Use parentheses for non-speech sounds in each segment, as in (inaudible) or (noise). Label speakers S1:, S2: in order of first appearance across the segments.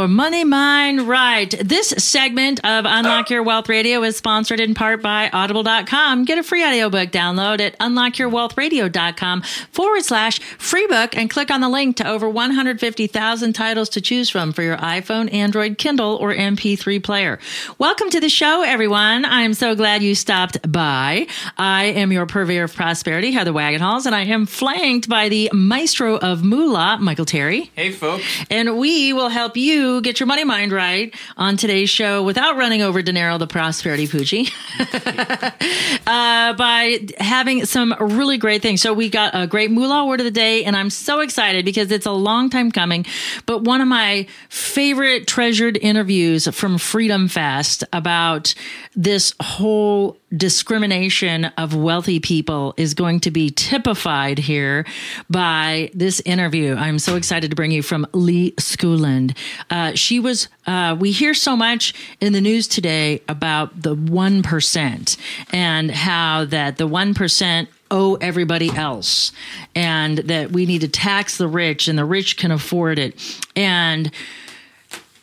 S1: Your money
S2: mind right.
S3: This segment of Unlock uh. Your Wealth Radio is sponsored in part by Audible.com. Get a free audiobook download at unlockyourwealthradio.com forward slash free book and click on the link to over 150,000 titles to choose from for your iPhone, Android, Kindle, or MP3 player. Welcome to the show, everyone. I'm so glad you stopped by. I am your purveyor of prosperity, Heather Wagenhals, and I am flanked by the maestro of moolah, Michael Terry.
S4: Hey, folks.
S3: And we will help you get your money mind right on today's show without running over Dinero the Prosperity Poochie (laughs) uh, by having some really great things. So we got a great moolah word of the day, and I'm so excited because it's a long time coming. But one of my favorite treasured interviews from Freedom Fest about this whole discrimination of wealthy people is going to be typified here by this interview. I'm so excited to bring you from Li Schoolland. Uh, she was, uh, we hear so much in the news today about the 1% and how that the 1% owe everybody else and that we need to tax the rich and the rich can afford it. And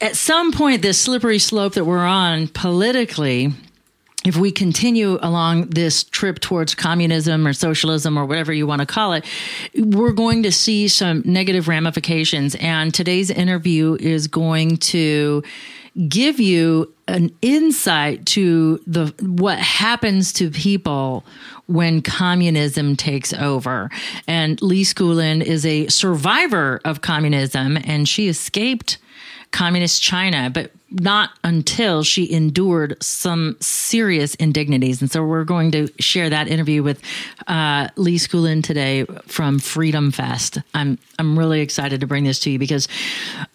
S3: at some point, this slippery slope that we're on politically, if we continue along this trip towards communism or socialism or whatever you want to call it, we're going to see some negative ramifications. And today's interview is going to give you an insight to the what happens to people when communism takes over. And Li Schoolland is a survivor of communism and she escaped communist China, but not until she endured some serious indignities. And so we're going to share that interview with uh, Li Schoolland today from Freedom Fest. I'm I'm really excited to bring this to you because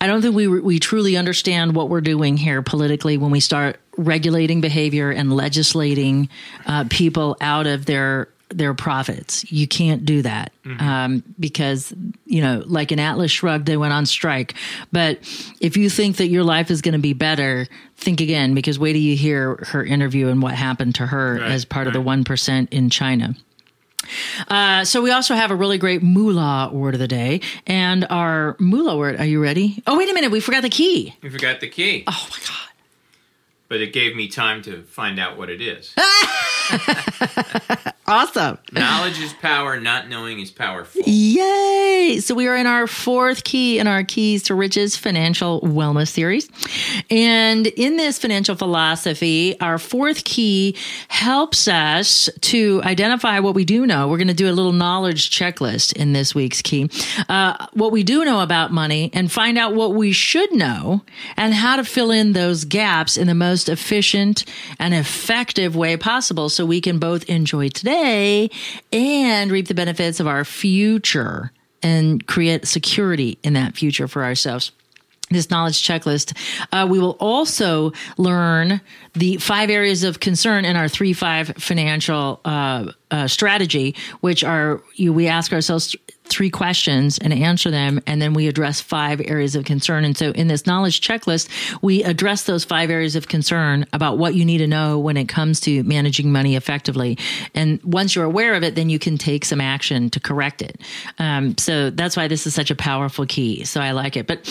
S3: I don't think we we truly understand what we're doing here politically when we start regulating behavior and legislating uh, people out of their their profits. You can't do that mm-hmm. um, because, you know, like an Atlas Shrugged, they went on strike. But if you think that your life is going to be better, think again because wait till you hear her interview and what happened to her right, as part right. of the 1% in China. Uh, so we also have a really great moolah word of the day, and our moolah word. Are you ready? Oh, wait a minute, we forgot the key.
S4: We forgot the key.
S3: Oh my god!
S4: But it gave me time to find out what it is. (laughs) (laughs)
S3: awesome.
S4: Knowledge is power, not knowing is powerful.
S3: Yay! So we are in our fourth key in our Keys to Riches financial wellness series. And in this financial philosophy, our fourth key helps us to identify what we do know. We're going to do a little knowledge checklist in this week's key. Uh, what we do know about money and find out what we should know and how to fill in those gaps in the most efficient and effective way possible so we can both enjoy today and reap the benefits of our future and create security in that future for ourselves this knowledge checklist. Uh, we will also learn the five areas of concern in our three five financial uh, uh, strategy, which are you, we ask ourselves three questions and answer them, and then we address five areas of concern. And so, in this knowledge checklist, we address those five areas of concern about what you need to know when it comes to managing money effectively. And once you're aware of it, then you can take some action to correct it. Um, so that's why this is such a powerful key. So I like it, but.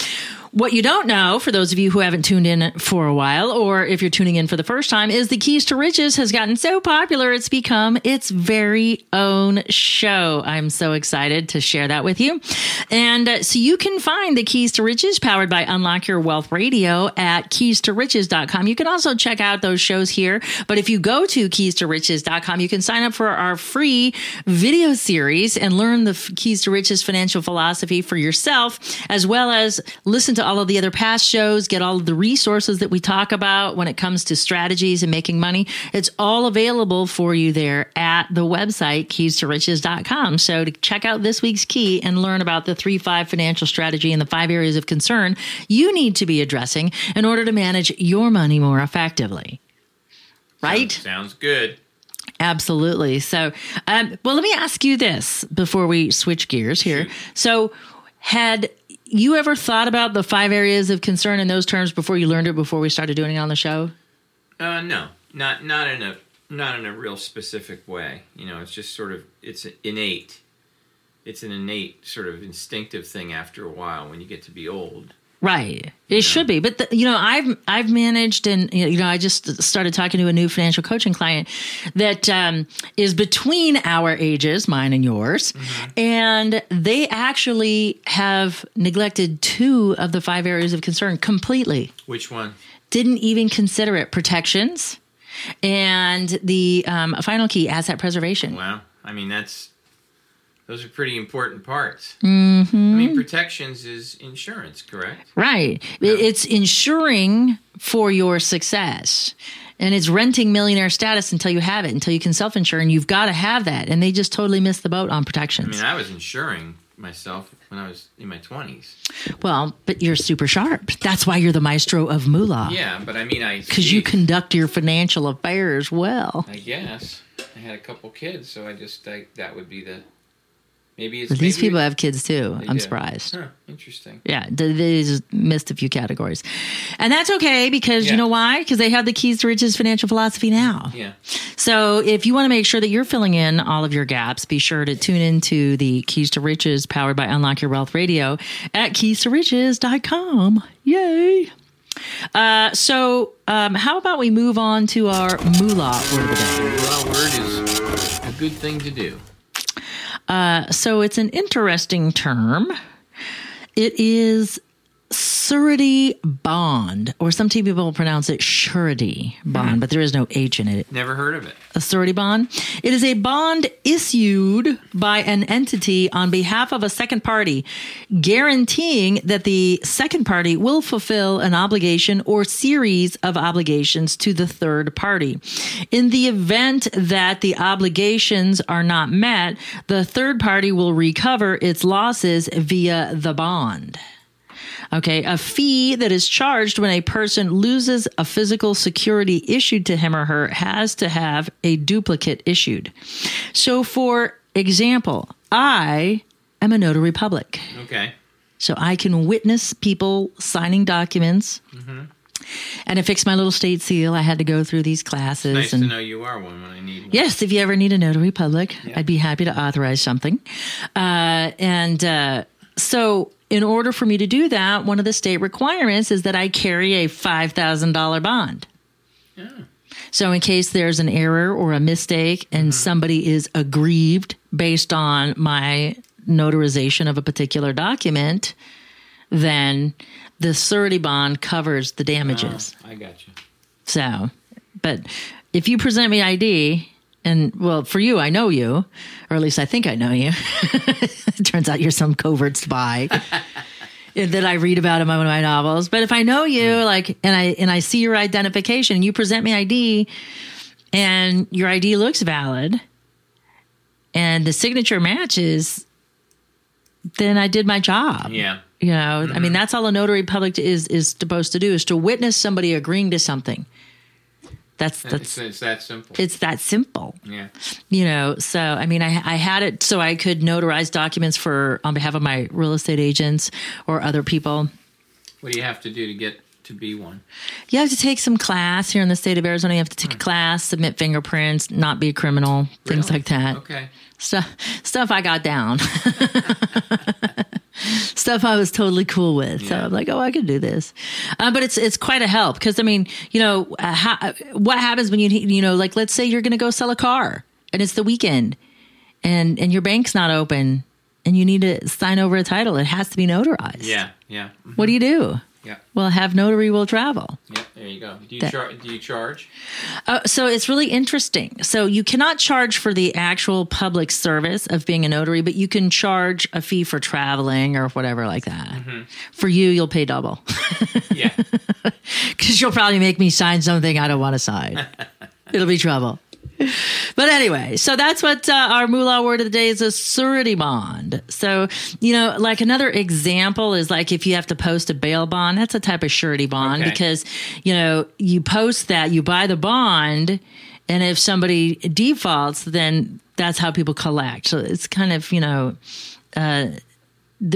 S3: What you don't know, for those of you who haven't tuned in for a while, or if you're tuning in for the first time, is the Keys to Riches has gotten so popular it's become its very own show. I'm so excited to share that with you. And uh, so you can find the Keys to Riches powered by Unlock Your Wealth Radio at keys2riches.com. You can also check out those shows here. But if you go to keys2riches.com, you can sign up for our free video series and learn the Keys to Riches financial philosophy for yourself, as well as listen to all of the other past shows, get all of the resources that we talk about when it comes to strategies and making money. It's all available for you there at the website, keys2riches.com. So to check out this week's key and learn about the 3 5 financial strategy and the five areas of concern you need to be addressing in order to manage your money more effectively. Right?
S4: Sounds, sounds good.
S3: Absolutely. So, um, well, let me ask you this before we switch gears here. So, had you ever thought about the five areas of concern in those terms before you learned it before we started doing it on the show?
S4: Uh, no, not not in a not in a real specific way. You know, it's just sort of it's innate. It's an innate sort of instinctive thing after a while when you get to be old.
S3: Right. It should be. But the, you know, I've I've managed and you know, I just started talking to a new financial coaching client that um, is between our ages, mine and yours, and they actually have neglected two of the five areas of concern completely.
S4: Which one?
S3: Didn't even consider it protections and the um, final key asset preservation.
S4: Wow. I mean, that's those are pretty important parts. Mm-hmm. I mean, protections is insurance, correct?
S3: Right. It- It's insuring for your success. And it's renting millionaire status until you have it, until you can self insure. And you've got to have that. And they just totally missed the boat on protections.
S4: I mean, I was insuring myself when I was in my twenties.
S3: well, but you're super sharp. That's why you're the maestro of moolah.
S4: Yeah, but I mean, I
S3: Because you conduct your financial affairs well.
S4: I guess I had a couple kids, so I just I, that would be the maybe it's
S3: these
S4: maybe
S3: people have kids too. I'm
S4: do.
S3: surprised.
S4: Huh, interesting.
S3: Yeah, they just missed a few categories. And that's okay because you know why? Because they have the keys to riches financial philosophy now.
S4: Yeah.
S3: So if you want to make sure that you're filling in all of your gaps, be sure to tune into the Keys to Riches powered by Unlock Your Wealth Radio at keys2riches.com. Yay. Uh, so um, how about we move on to our moolah word of the day?
S4: Well, word is a good thing to do.
S3: Uh, so it's an interesting term. It is surety bond, or some people pronounce it surety bond, but there is no H in it.
S4: Never heard of it.
S3: A surety bond. It is a bond issued by an entity on behalf of a second party, guaranteeing that the second party will fulfill an obligation or series of obligations to the third party. In the event that the obligations are not met, the third party will recover its losses via the bond. Okay, a fee that is charged when a person loses a physical security issued to him or her has to have a duplicate issued. So, for example, I am a notary public.
S4: Okay.
S3: So I can witness people signing documents. And to fix my little state seal, I had to go through these classes.
S4: Nice
S3: and
S4: to know you are one when I need one.
S3: Yes, if you ever need a notary public, I'd be happy to authorize something. Uh, and uh, so, in order for me to do that, one of the state requirements is that I carry a $5,000 bond. Yeah. So, in case there's an error or a mistake and mm-hmm. somebody is aggrieved based on my notarization of a particular document, then the surety bond covers the damages.
S4: Ah, I got you.
S3: So, but if you present me ID, and well, for you, I know you, or at least I think I know you. (laughs) it turns out you're some covert spy (laughs) that I read about in one of my novels. But if I know you, mm. like, and I and I see your identification, and you present me ID, and your ID looks valid, and the signature matches, then I did my job.
S4: Yeah.
S3: You know, I mean, mm-hmm. that's all a notary public is is supposed to do is to witness somebody agreeing to something That's
S4: It's,
S3: that's
S4: it's that simple.
S3: it's that simple.
S4: yeah.
S3: you know so i mean I, I had it so i could notarize documents for on behalf of my real estate agents or other people
S4: What do you have to do to get to be one?
S3: you have to take some class here in the state of arizona. You have to take a class submit fingerprints not be a criminal things like that.
S4: Okay.
S3: stuff stuff i got down. (laughs) Stuff i was totally cool with. So i'm like oh i can do this. Uh, but it's it's quite a help because i mean you know uh, how, what happens when you you know like let's say you're going to go sell a car and it's the weekend and and your bank's not open and you need to sign over a title it has to be notarized.
S4: Yeah. Yeah. mhm,
S3: what do you do
S4: Yeah.
S3: well have notary will travel
S4: Yeah. There you go. Do you
S3: That-
S4: char- Do you charge?
S3: Uh, so it's really interesting. So you cannot charge for the actual public service of being a notary, but you can charge a fee for traveling or whatever like that. For you, you'll pay double
S4: Yeah. (laughs)
S3: because you'll probably make me sign something I don't want to sign. (laughs) It'll be trouble. But anyway, so that's what uh, our moolah word of the day is a surety bond. So, you know, like another example is like if you have to post a bail bond, that's a type of surety bond
S4: Okay.
S3: because, you know, you post that, you buy the bond, and if somebody defaults, then that's how people collect. So it's kind of, you know, th-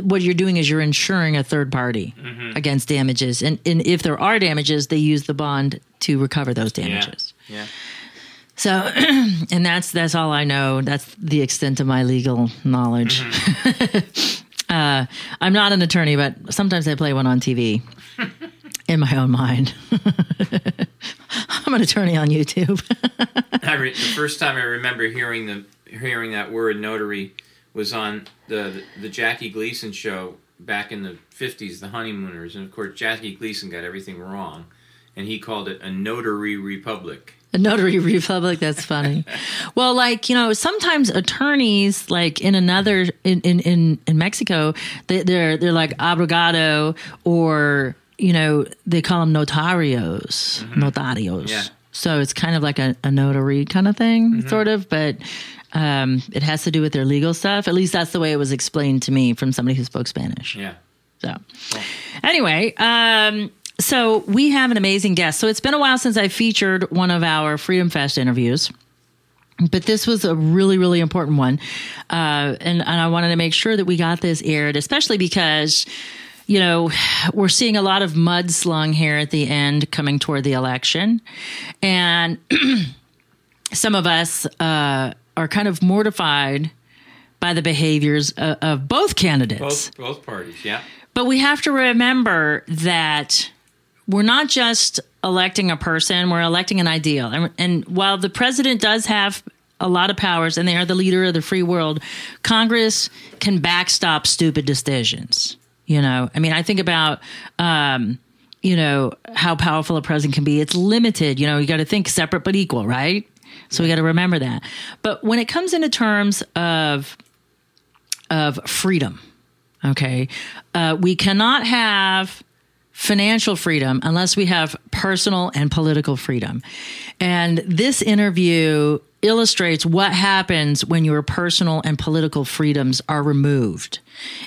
S3: what you're doing is you're insuring a third party against damages. And, and if there are damages, they use the bond to recover those
S4: Yeah.
S3: damages.
S4: Yeah.
S3: So, (clears throat) and that's that's all I know. That's the extent of my legal knowledge. (laughs) uh, I'm not an attorney, but sometimes I play one on TV (laughs) in my own mind. (laughs) I'm an attorney on YouTube.
S4: I re- the first time I remember hearing the hearing that word notary was on the the Jackie Gleason show back in the fifties, the Honeymooners, and of course Jackie Gleason got everything wrong, and he called it a notary republic.
S3: A notary (laughs) republic. That's funny. well, like you know, sometimes attorneys, like in another in in in, in Mexico, they, they're they're like abrogado, or you know, they call them notarios, notarios.
S4: Yeah.
S3: So it's kind of like a, a notary kind of thing, sort of, but. Um, it has to do with their legal stuff. At least that's the way it was explained to me from somebody who spoke Spanish.
S4: Yeah.
S3: So, anyway, um, so we have an amazing guest. So it's been a while since I featured one of our Freedom Fest interviews. But this was a really, really important one. Uh, and, and I wanted to make sure that we got this aired, especially because, you know, we're seeing a lot of mud slung here at the end coming toward the election. And (clears throat) some of us uh, are kind of mortified by the behaviors of, of both candidates.
S4: Both both parties. Yeah.
S3: But we have to remember that we're not just electing a person, we're electing an ideal. And, and while the president does have a lot of powers and they are the leader of the free world, Congress can backstop stupid decisions. You know, I mean, I think about, um, you know, how powerful a president can be. It's limited. You know, you got to think separate but equal, right? So we got to remember that. But when it comes into terms of of freedom, okay, uh, we cannot have financial freedom unless we have personal and political freedom. And this interview illustrates what happens when your personal and political freedoms are removed.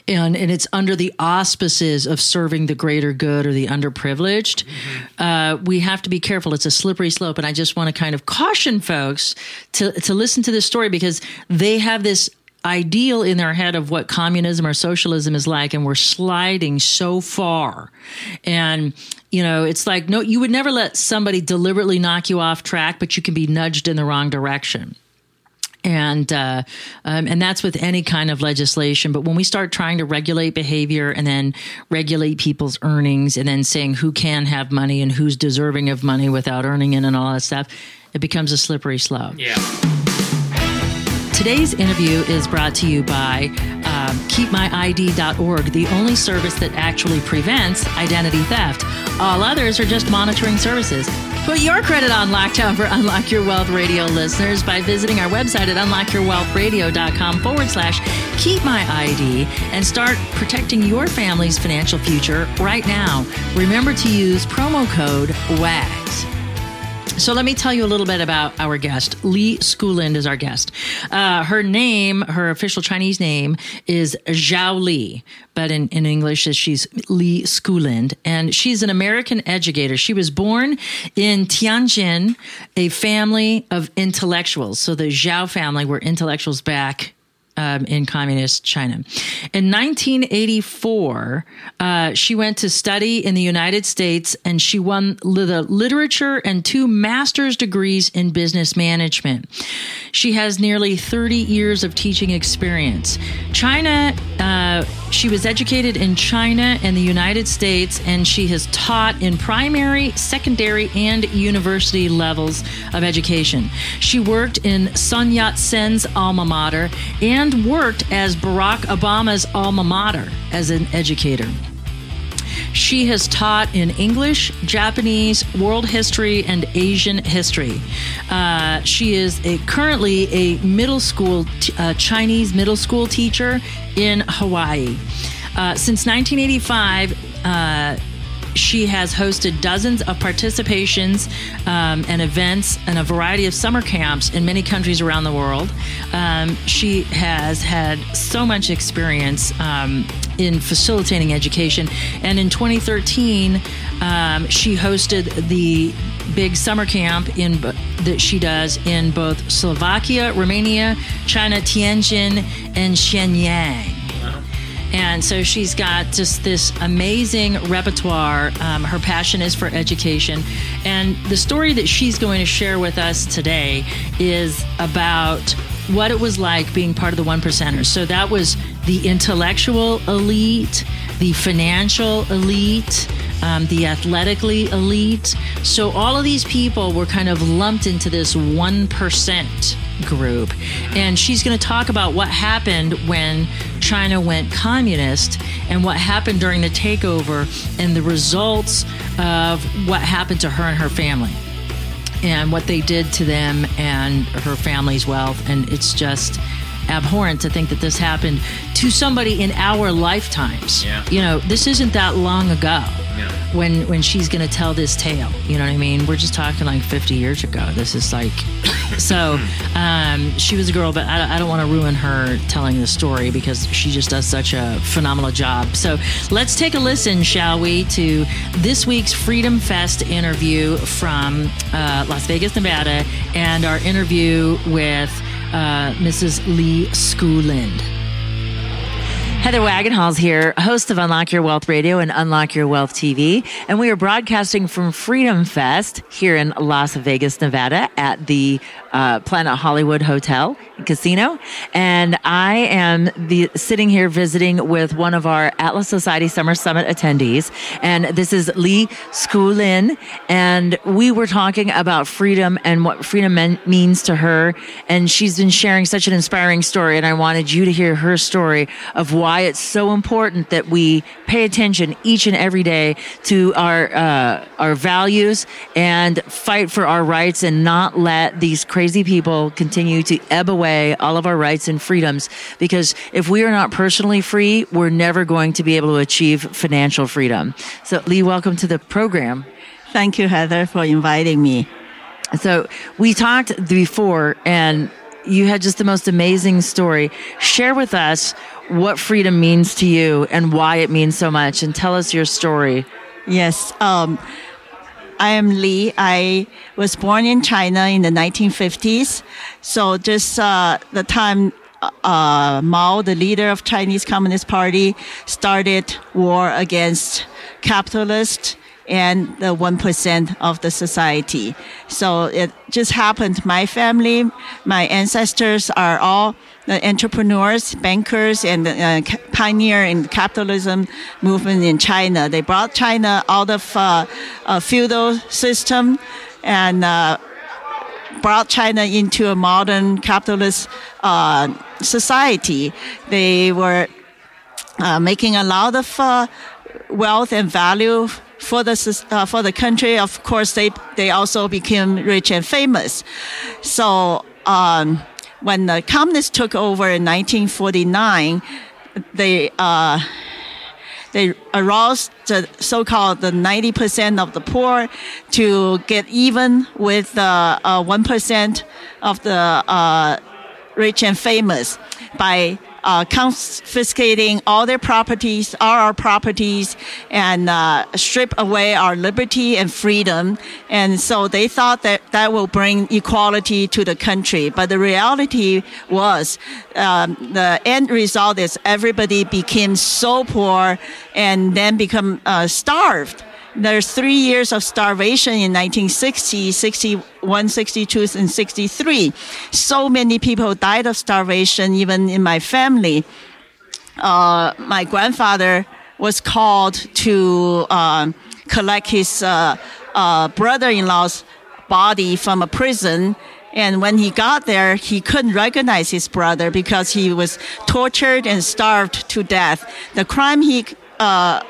S3: And, and it's under the auspices of serving the greater good or the underprivileged. Uh, we have to be careful. It's a slippery slope. And I just want to kind of caution folks to, to listen to this story because they have this ideal in their head of what communism or socialism is like and we're sliding so far and you know it's like no you would never let somebody deliberately knock you off track but you can be nudged in the wrong direction and uh, um, and that's with any kind of legislation. But when we start trying to regulate behavior and then regulate people's earnings and then saying who can have money and who's deserving of money without earning it and all that stuff, it becomes a slippery slope.
S4: Yeah.
S3: Today's interview is brought to you by um, KeepMyID.org, the only service that actually prevents identity theft. All others are just monitoring services. Put your credit on lockdown for Unlock Your Wealth Radio listeners by visiting our website at unlockyourwealthradio.com forward slash keep my ID and start protecting your family's financial future right now. Remember to use promo code WAGS. So let me tell you a little bit about our guest. Li Schoolland is our guest. Uh, her name, her official Chinese name is Zhao Li, but in, in English she's Li Schoolland. And she's an American educator. She was born in Tianjin, a family of intellectuals. So the Zhao family were intellectuals back um, in communist China. In 1984, uh, she went to study in the United States and she won the literature and two master's degrees in business management. She has nearly 30 years of teaching experience. China, uh, she was educated in China and the United States, and she has taught in primary, secondary, and university levels of education. She worked in Sun Yat sen's alma mater and worked as Barack Obama's alma mater as an educator. She has taught in English, Japanese, world history, and Asian history. Uh, she is a, currently a middle school, t- uh, Chinese middle school teacher in Hawaii. Uh, since 1985, uh, she has hosted dozens of participations um, and events and a variety of summer camps in many countries around the world. Um, she has had so much experience um, in facilitating education. And in 2013, um, she hosted the big summer camp in that she does in both Slovakia, Romania, China, Tianjin, and Shenyang. And so she's got just this amazing repertoire. Um, her passion is for education. And the story that she's going to share with us today is about what it was like being part of the one percenters. So that was the intellectual elite, the financial elite, um, the athletically elite. So all of these people were kind of lumped into this 1% group. And she's going to talk about what happened when China went communist and what happened during the takeover and the results of what happened to her and her family and what they did to them and her family's wealth. And it's just abhorrent to think that this happened to somebody in our lifetimes.
S4: Yeah.
S3: You know, this isn't that long ago
S4: Yeah.
S3: when when she's going to tell this tale. You know what I mean? We're just talking like 50 years ago. This is like (laughs) so. Um, she was a girl, but I, I don't want to ruin her telling the story because she just does such a phenomenal job. So let's take a listen, shall we, to this week's Freedom Fest interview from uh, Las Vegas, Nevada, and our interview with uh, Mrs. Li Schoolland. Heather Wagenhals here, host of Unlock Your Wealth Radio and Unlock Your Wealth TV. And we are broadcasting from Freedom Fest here in Las Vegas, Nevada at the uh, Planet Hollywood Hotel Casino. And I am the, sitting here visiting with one of our Atlas Society Summer Summit attendees. And this is Li Schoolland. And we were talking about freedom and what freedom mean, means to her. And she's been sharing such an inspiring story. And I wanted you to hear her story of why it's so important that we pay attention each and every day to our uh, our values and fight for our rights and not let these crazy people continue to ebb away all of our rights and freedoms because if we are not personally free we're never going to be able to achieve financial freedom. So lee welcome to the program.
S5: Thank you, Heather, for inviting me.
S3: so we talked before and you had just the most amazing story. Share with us what freedom means to you and why it means so much and tell us your story.
S5: Yes, um, I am Li. I was born in China in the 1950s. So just uh, the time uh, Mao, the leader of Chinese Communist Party, started war against capitalists and the 1% of the society. So it just happened. My family, my ancestors are all entrepreneurs, bankers, and uh, pioneer in capitalism movement in China. They brought China out of uh, a feudal system and uh, brought China into a modern capitalist uh, society. They were uh, making a lot of uh, wealth and value for the uh, for the country. Of course, they they also became rich and famous. So um, when the communists took over in 1949, they uh, they aroused the so-called the 90% of the poor to get even with the uh, 1% of the uh, rich and famous by uh, confiscating all their properties, all our properties, and uh, strip away our liberty and freedom. And so they thought that that will bring equality to the country. But the reality was um, the end result is everybody became so poor and then become uh, starved there's three years of starvation in 1960, 61, 62, and 63. So many people died of starvation, even in my family. Uh, my grandfather was called to uh, collect his uh, uh brother-in-law's body from a prison. And when he got there, he couldn't recognize his brother because he was tortured and starved to death. The crime he uh,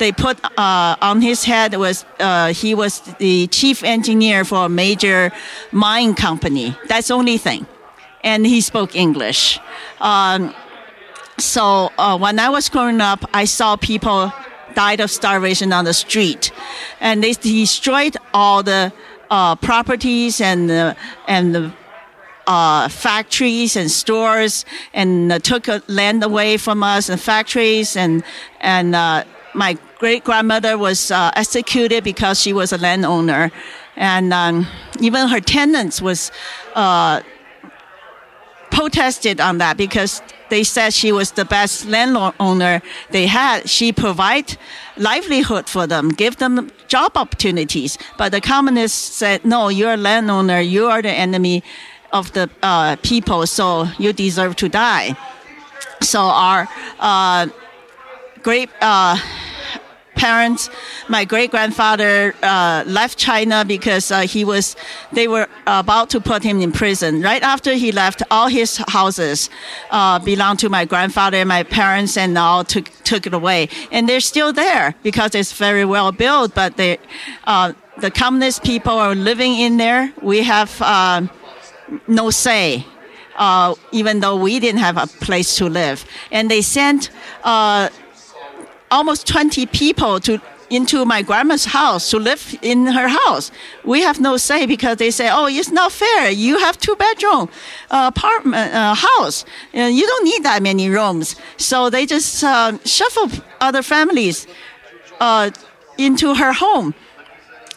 S5: they put uh, on his head was uh, he was the chief engineer for a major mine company. That's the only thing, and he spoke English. Um, so uh, when I was growing up, I saw people died of starvation on the street, and they destroyed all the uh, properties and and the uh, factories and stores and uh, took land away from us and factories and and uh, my great grandmother was uh, executed because she was a landowner, and um, even her tenants was uh, protested on that because they said she was the best landowner they had. She provide livelihood for them, give them job opportunities. But the communists said, no, you're a landowner. You are the enemy of the uh, people, so you deserve to die. So our uh, great uh, parents. My great grandfather uh, left China because uh, he was they were about to put him in prison. Right after he left, all his houses uh, belonged to my grandfather and my parents, and all took took it away. And they're still there because it's very well built. But they, uh, the communist people are living in there. We have uh, no say. Uh, even though we didn't have a place to live. And they sent uh, almost 20 people to into my grandma's house to live in her house. We have no say because they say, "Oh, it's not fair. You have two bedroom uh, apartment uh, house, and you don't need that many rooms." So they just uh, shuffle other families uh, into her home,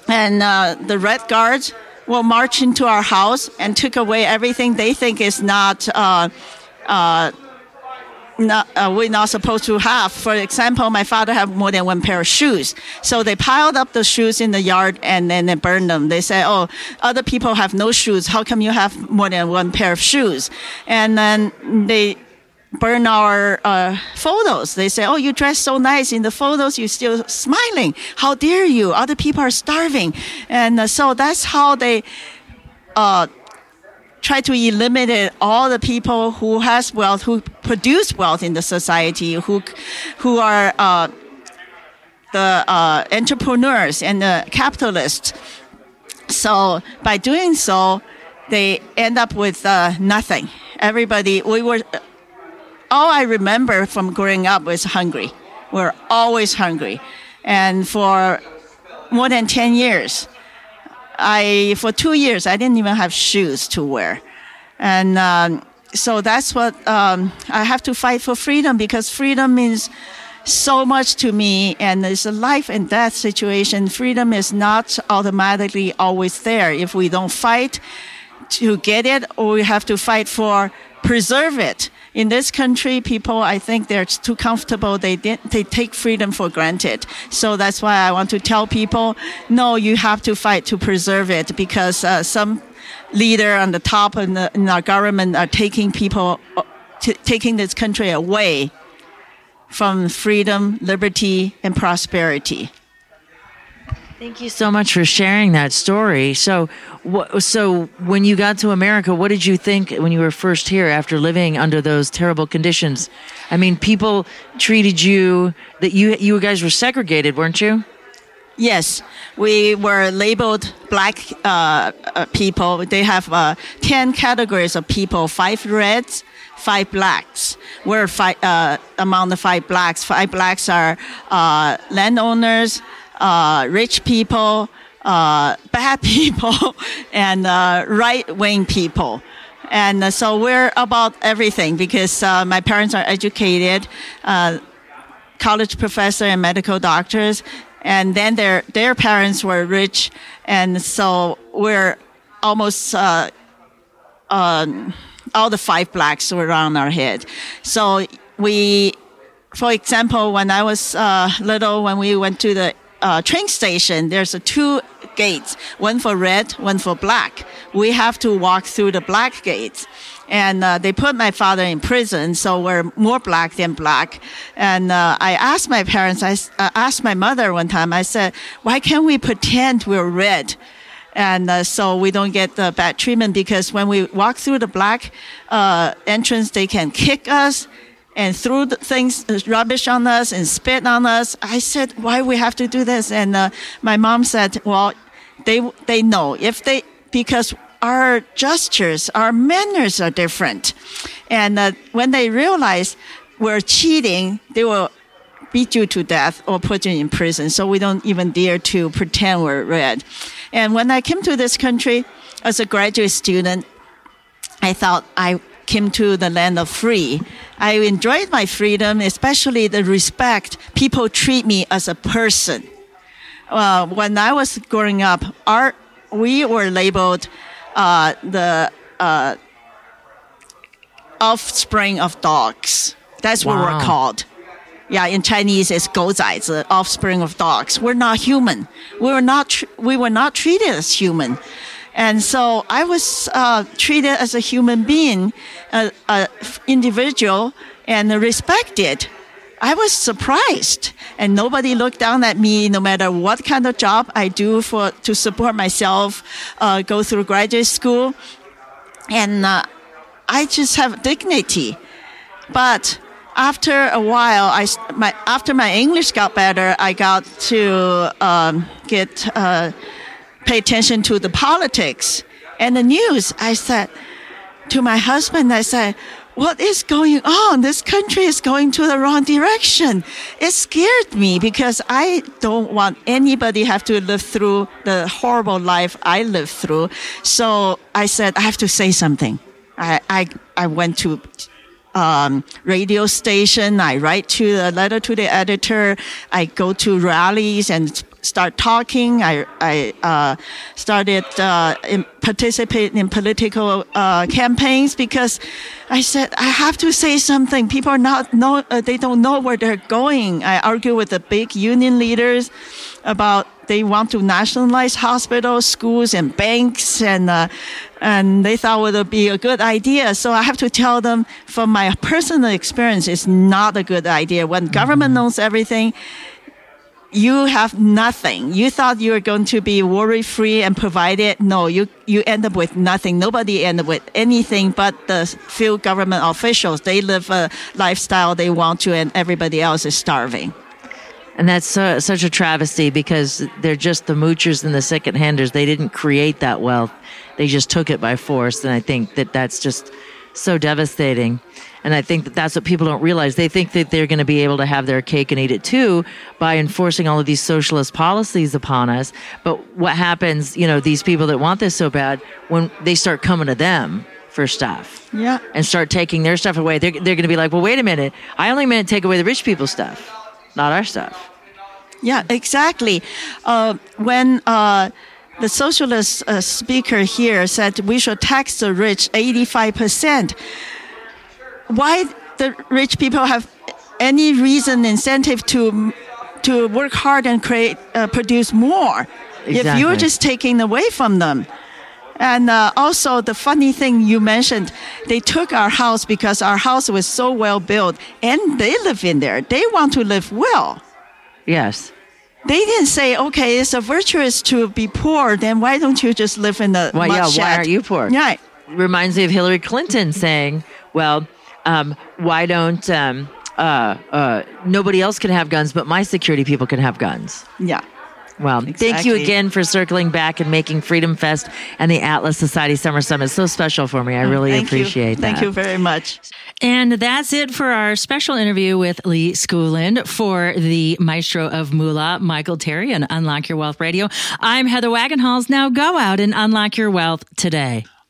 S5: and uh, the red guards will march into our house and took away everything they think is not uh, not, uh, we're not supposed to have. For example, my father had more than one pair of shoes. So they piled up the shoes in the yard and then they burned them. They say, oh, other people have no shoes. How come you have more than one pair of shoes? And then they burn our uh, photos. They say, oh, you dress so nice in the photos. You're still smiling. How dare you? Other people are starving. And uh, so that's how they uh, try to eliminate all the people who has wealth, who produce wealth in the society, who, who are uh, the uh, entrepreneurs and the capitalists. So by doing so, they end up with uh, nothing. Everybody, we were, all I remember from growing up was hungry. We're always hungry. And for more than 10 years, I for two years I didn't even have shoes to wear, and um, so that's what um, I have to fight for freedom because freedom means so much to me, and it's a life and death situation. Freedom is not automatically always there if we don't fight to get it, or we have to fight for preserve it in this country, people, I think they're too comfortable. They they take freedom for granted. So that's why I want to tell people, no, you have to fight to preserve it because uh, some leader on the top in, the, in our government are taking people, uh, t- taking this country away from freedom, liberty, and prosperity.
S3: Thank you so much for sharing that story. So, so when you got to America, what did you think when you were first here after living under those terrible conditions? I mean, people treated you that you you guys were segregated, weren't you?
S5: Yes, we were labeled black uh, uh, people. They have uh, 10 categories of people, five reds, five blacks. We're five, uh, among the five blacks. Five blacks are uh, landowners, uh, rich people, uh, bad (laughs) people, and uh, right wing people. And uh, so we're about everything because uh, my parents are educated. Uh, college professor and medical doctors, and then their their parents were rich, and so we're almost uh, um, all the five blacks were around our head. So we, for example, when I was uh, little, when we went to the uh, train station, there's two gates, one for red, one for black. We have to walk through the black gates. And uh, they put my father in prison, so we're more black than black. And uh, I asked my parents, I uh, asked my mother one time, I said, why can't we pretend we're red? and uh, so we don't get the bad treatment because when we walk through the black uh, entrance, they can kick us and threw the things, uh, rubbish on us and spit on us. I said, why we have to do this? And uh, my mom said, well, they they know if they because our gestures, our manners are different, and uh, when they realize we're cheating, they will beat you to death or put you in prison. So we don't even dare to pretend we're red. And when I came to this country as a graduate student, I thought I came to the land of free. I enjoyed my freedom, especially the respect people treat me as a person. Uh, when I was growing up, our, we were labeled uh, the uh, offspring of dogs. That's what
S3: Wow.
S5: we're called. Yeah, in Chinese, it's 狗崽子, offspring of dogs. We're not human. We were not. Tr- we were not treated as human, and so I was uh, treated as a human being, a, a f- individual, and respected. I was surprised, and nobody looked down at me, no matter what kind of job I do for to support myself, uh, go through graduate school, and uh, I just have dignity. But after a while, I my after my English got better, I got to um, get uh, pay attention to the politics and the news. I said to my husband, I said. What is going on? This country is going to the wrong direction. It scared me because I don't want anybody have to live through the horrible life I lived through. So I said, I have to say something. I, I, I went to um, radio station. I write to a letter to the editor. I go to rallies and start talking. I, I uh, started uh, in, participate in political uh, campaigns because I said I have to say something. People are not know uh, they don't know where they're going. I argue with the big union leaders about they want to nationalize hospitals, schools, and banks, and uh, and they thought it would be a good idea. So I have to tell them from my personal experience, it's not a good idea. When government knows everything, you have nothing. You thought you were going to be worry free and provided. No, you, you end up with nothing. Nobody end up with anything but the few government officials. They live a lifestyle they want to and everybody else is starving.
S3: And that's such a travesty because they're just the moochers and the second handers. They didn't create that wealth. They just took it by force. And I think that that's just so devastating. And I think that that's what people don't realize. They think that they're going to be able to have their cake and eat it too by enforcing all of these socialist policies upon us. But what happens, you know, these people that want this so bad, when they start coming to them for stuff
S5: Yeah.
S3: and start taking their stuff away, they're, they're going to be like, well, wait a minute. I only meant to take away the rich people's stuff, not our stuff.
S5: Yeah, exactly. Uh, when uh, the socialist uh, speaker here said we should tax the rich 85%, why the rich people have any reason, incentive to to work hard and create, uh, produce more? If you're just taking away from them. And uh, also, the funny thing you mentioned, they took our house because our house was so well built, and they live in there. They want to live well
S3: Yes.
S5: They didn't say, okay, it's a virtuous to be poor, then why don't you just live in the
S3: Well, yeah, why aren't you poor?
S5: Right.
S3: Reminds me of Hillary Clinton saying, well, um, why don't um, uh, uh, nobody else can have guns, but my security people can have guns?
S5: Yeah.
S3: Well, thank you again for circling back and making Freedom Fest and the Atlas Society Summer Summit so special for me. I oh, really
S5: Thank you.
S3: appreciate that.
S5: Thank you very much.
S3: And that's it for our special interview with Li Schoolland for the maestro of Moolah, Michael Terry, and Unlock Your Wealth Radio. I'm Heather Wagenhals. Now go out and unlock your wealth today.